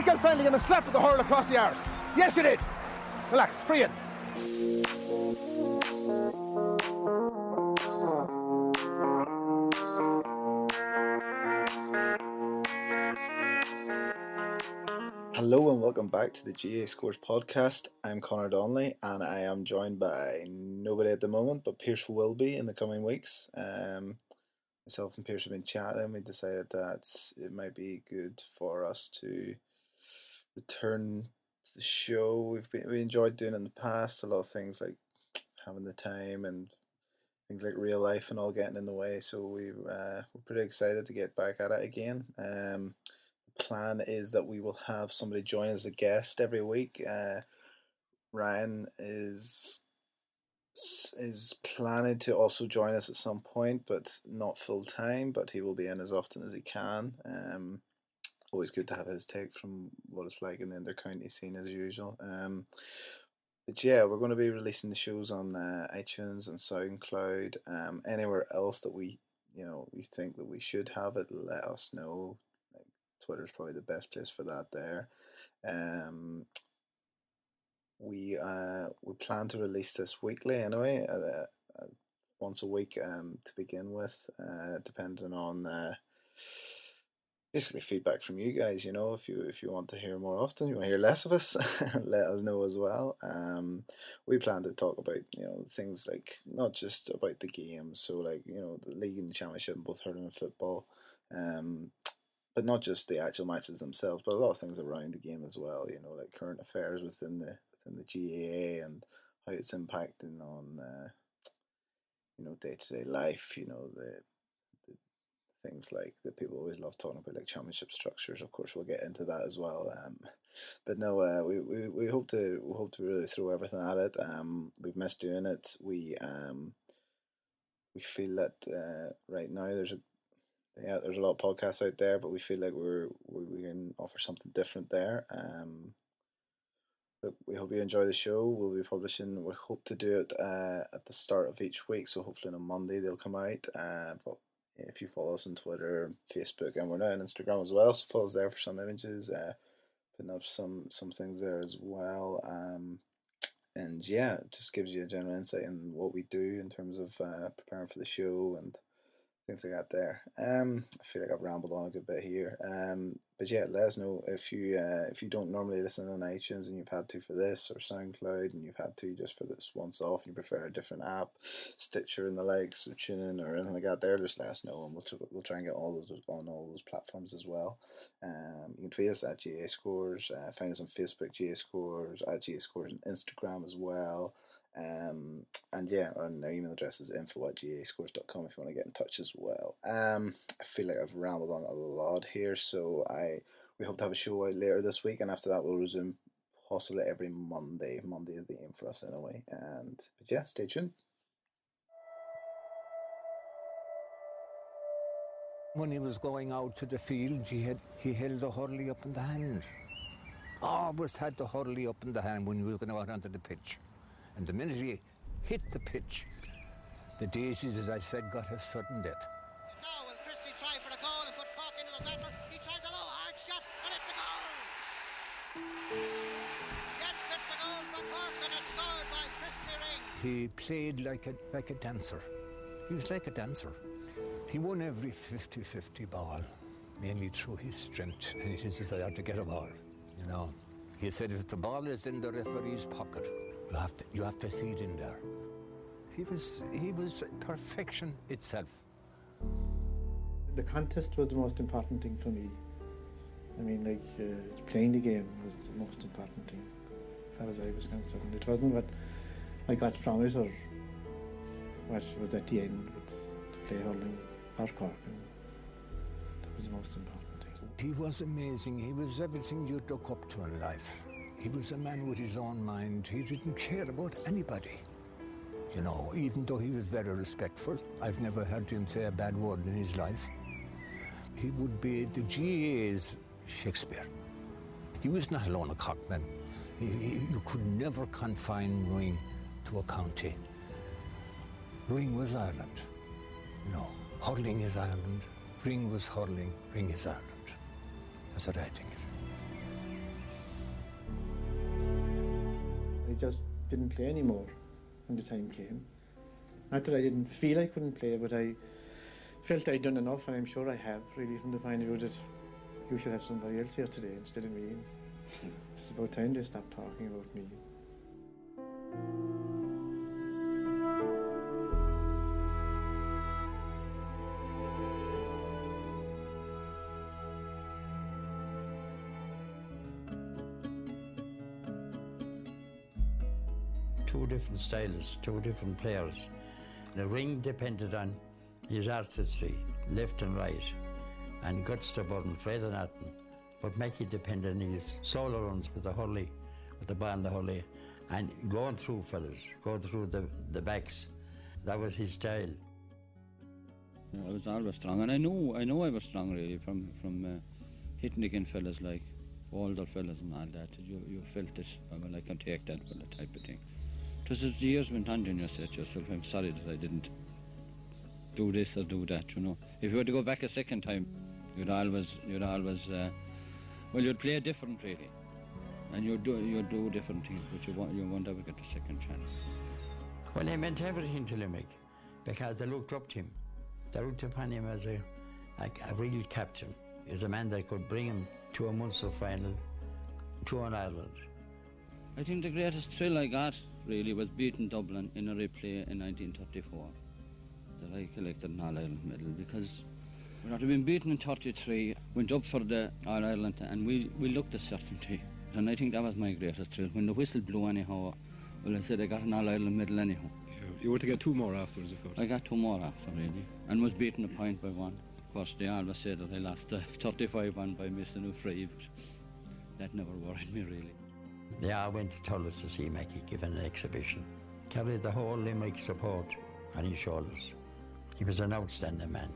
Michael Flanagan a slap with the hurl across the arse. Yes, you did. Relax, free it. Hello and welcome back to the GAA Scores podcast. I'm Conor Donnelly and I am joined by nobody at the moment, but Pearse will be in the coming weeks. Um, myself and Pearse have been chatting. We decided that it might be good for us to return to the show. We've been we enjoyed doing in the past. A lot of things like having the time and things like real life and all getting in the way. So we uh, we're pretty excited to get back at it again. Um, plan is that we will have somebody join as a guest every week. Uh, Ryan is is planning to also join us at some point, but not full time. But he will be in as often as he can. Um, always good to have his take from what it's like in the intercounty scene as usual. Um, but yeah, we're going to be releasing the shows on uh, iTunes and SoundCloud. Um, anywhere else that we you know we think that we should have it, let us know. Twitter is probably the best place for that there. Um, we uh, we plan to release this weekly anyway, uh, uh, once a week um, to begin with, uh, depending on uh, basically feedback from you guys. You know, if you if you want to hear more often, you want to hear less of us, let us know as well. Um, we plan to talk about you know things like not just about the game, so like you know the league and the championship, both hurling and football. Um, but not just the actual matches themselves, but a lot of things around the game as well. You know, like current affairs within the within the GAA and how it's impacting on uh, you know day to day life. You know the things like that people always love talking about, like championship structures. Of course, we'll get into that as well. Um, but no, uh, we, we we hope to we hope to really throw everything at it. Um, we've missed doing it. We um we feel that uh, right now there's a yeah, there's a lot of podcasts out there, but we feel like we're we, we can offer something different there. Um, but we hope you enjoy the show. We'll be publishing. We hope to do it uh, at the start of each week, so hopefully on a Monday they'll come out. Uh, but if you follow us on Twitter, Facebook, and we're now on Instagram as well, so follow us there for some images. Uh, putting up some some things there as well. Um, and yeah, just gives you a general insight in what we do in terms of uh, preparing for the show and things I got there. Um, I feel like I've rambled on a good bit here. Um, but yeah, let us know if you uh, if you don't normally listen on iTunes and you've had to for this or SoundCloud and you've had to just for this once off and you prefer a different app, Stitcher and the likes or TuneIn or anything like that. There, just let us know and we'll t- we'll try and get all those on all those platforms as well. Um, you can tweet us at GAA Scores, uh, find us on Facebook GAA Scores, at GAA Scores on Instagram as well. Um, and yeah, our email address is info at gaascores.com if you want to get in touch as well. Um, I feel like I've rambled on a lot here, so I we hope to have a show out later this week, and after that we'll resume possibly every Monday. Monday is the aim for us anyway. And but yeah, stay tuned. When he was going out to the field, he had he held the hurley up in the hand. Always had the hurley up in the hand when he was going out onto the pitch. And the minute he hit the pitch, the daisies, as I said, got a sudden death. Now will Christy try for a goal and put Cork into the battle? He tries a low hard shot and it's a goal. Gets it the goal for Cork and it's scored by Christy Ring. He played like a like a dancer. He was like a dancer. He won every 50-50 ball, mainly through his strength and his desire to get a ball. You know, he said if the ball is in the referee's pocket, you have to you have to see it in there. He was he was perfection itself. The contest was the most important thing for me. I mean, like uh, playing the game was the most important thing, as far as I was concerned. It wasn't what I got from it or what was at the end, but to play hurling for Cork, and that was the most important thing. He was amazing. He was everything you'd look up to in life. He was a man with his own mind. He didn't care about anybody. You know, even though he was very respectful, I've never heard him say a bad word in his life. He would be the GAA's Shakespeare. He was not alone a Corkman. You could never confine Ring to a county. Ring was Ireland. You know, hurling is Ireland. Ring was hurling. Ring is Ireland. That's what I think. Just didn't play anymore when the time came. Not that I didn't feel I couldn't play, but I felt I'd done enough, and I'm sure I have, really, from the point of view that you should have somebody else here today instead of me. It's about time they stopped talking about me. Two different styles, two different players. The ring depended on his artistry, left and right, and Gutstubber and Fred and Atton. But Mackey depended on his solo runs with the hurley, with the ball and the hurley, and going through fellas, going through the, the backs. That was his style. I was always strong, and I know I know I was strong really from from uh, hitting against fellas like older fellas and all that. You you felt it. I mean, I can take that fella type of thing. Just as the years went on, then you said to yourself, I'm sorry that I didn't do this or do that. You know, if you were to go back a second time, you'd always you'd always uh, well you'd play different really, and you'd do you'd do different things, but you won't you won't ever get a second chance. Well, he meant everything to Limerick because they looked up to him. They looked upon him as a, like a real captain. as a man that could bring him to a Munster final, to an Ireland. I think the greatest thrill I got really was beating Dublin in a replay in 1934 that I collected an All Ireland medal because we had been beaten in 33, went up for the All Ireland and we, we looked a certainty. And I think that was my greatest thrill. When the whistle blew anyhow, well I said I got an All Ireland medal anyhow. You were to get two more afterwards, of course. I got two more after really and was beaten a point by one. Of course they always said that I lost the 35 one by missing a free, but that never worried me really. Yeah, I went to Thurles to see Mackey give an exhibition. Carried the whole Limerick support on his shoulders. He was an outstanding man.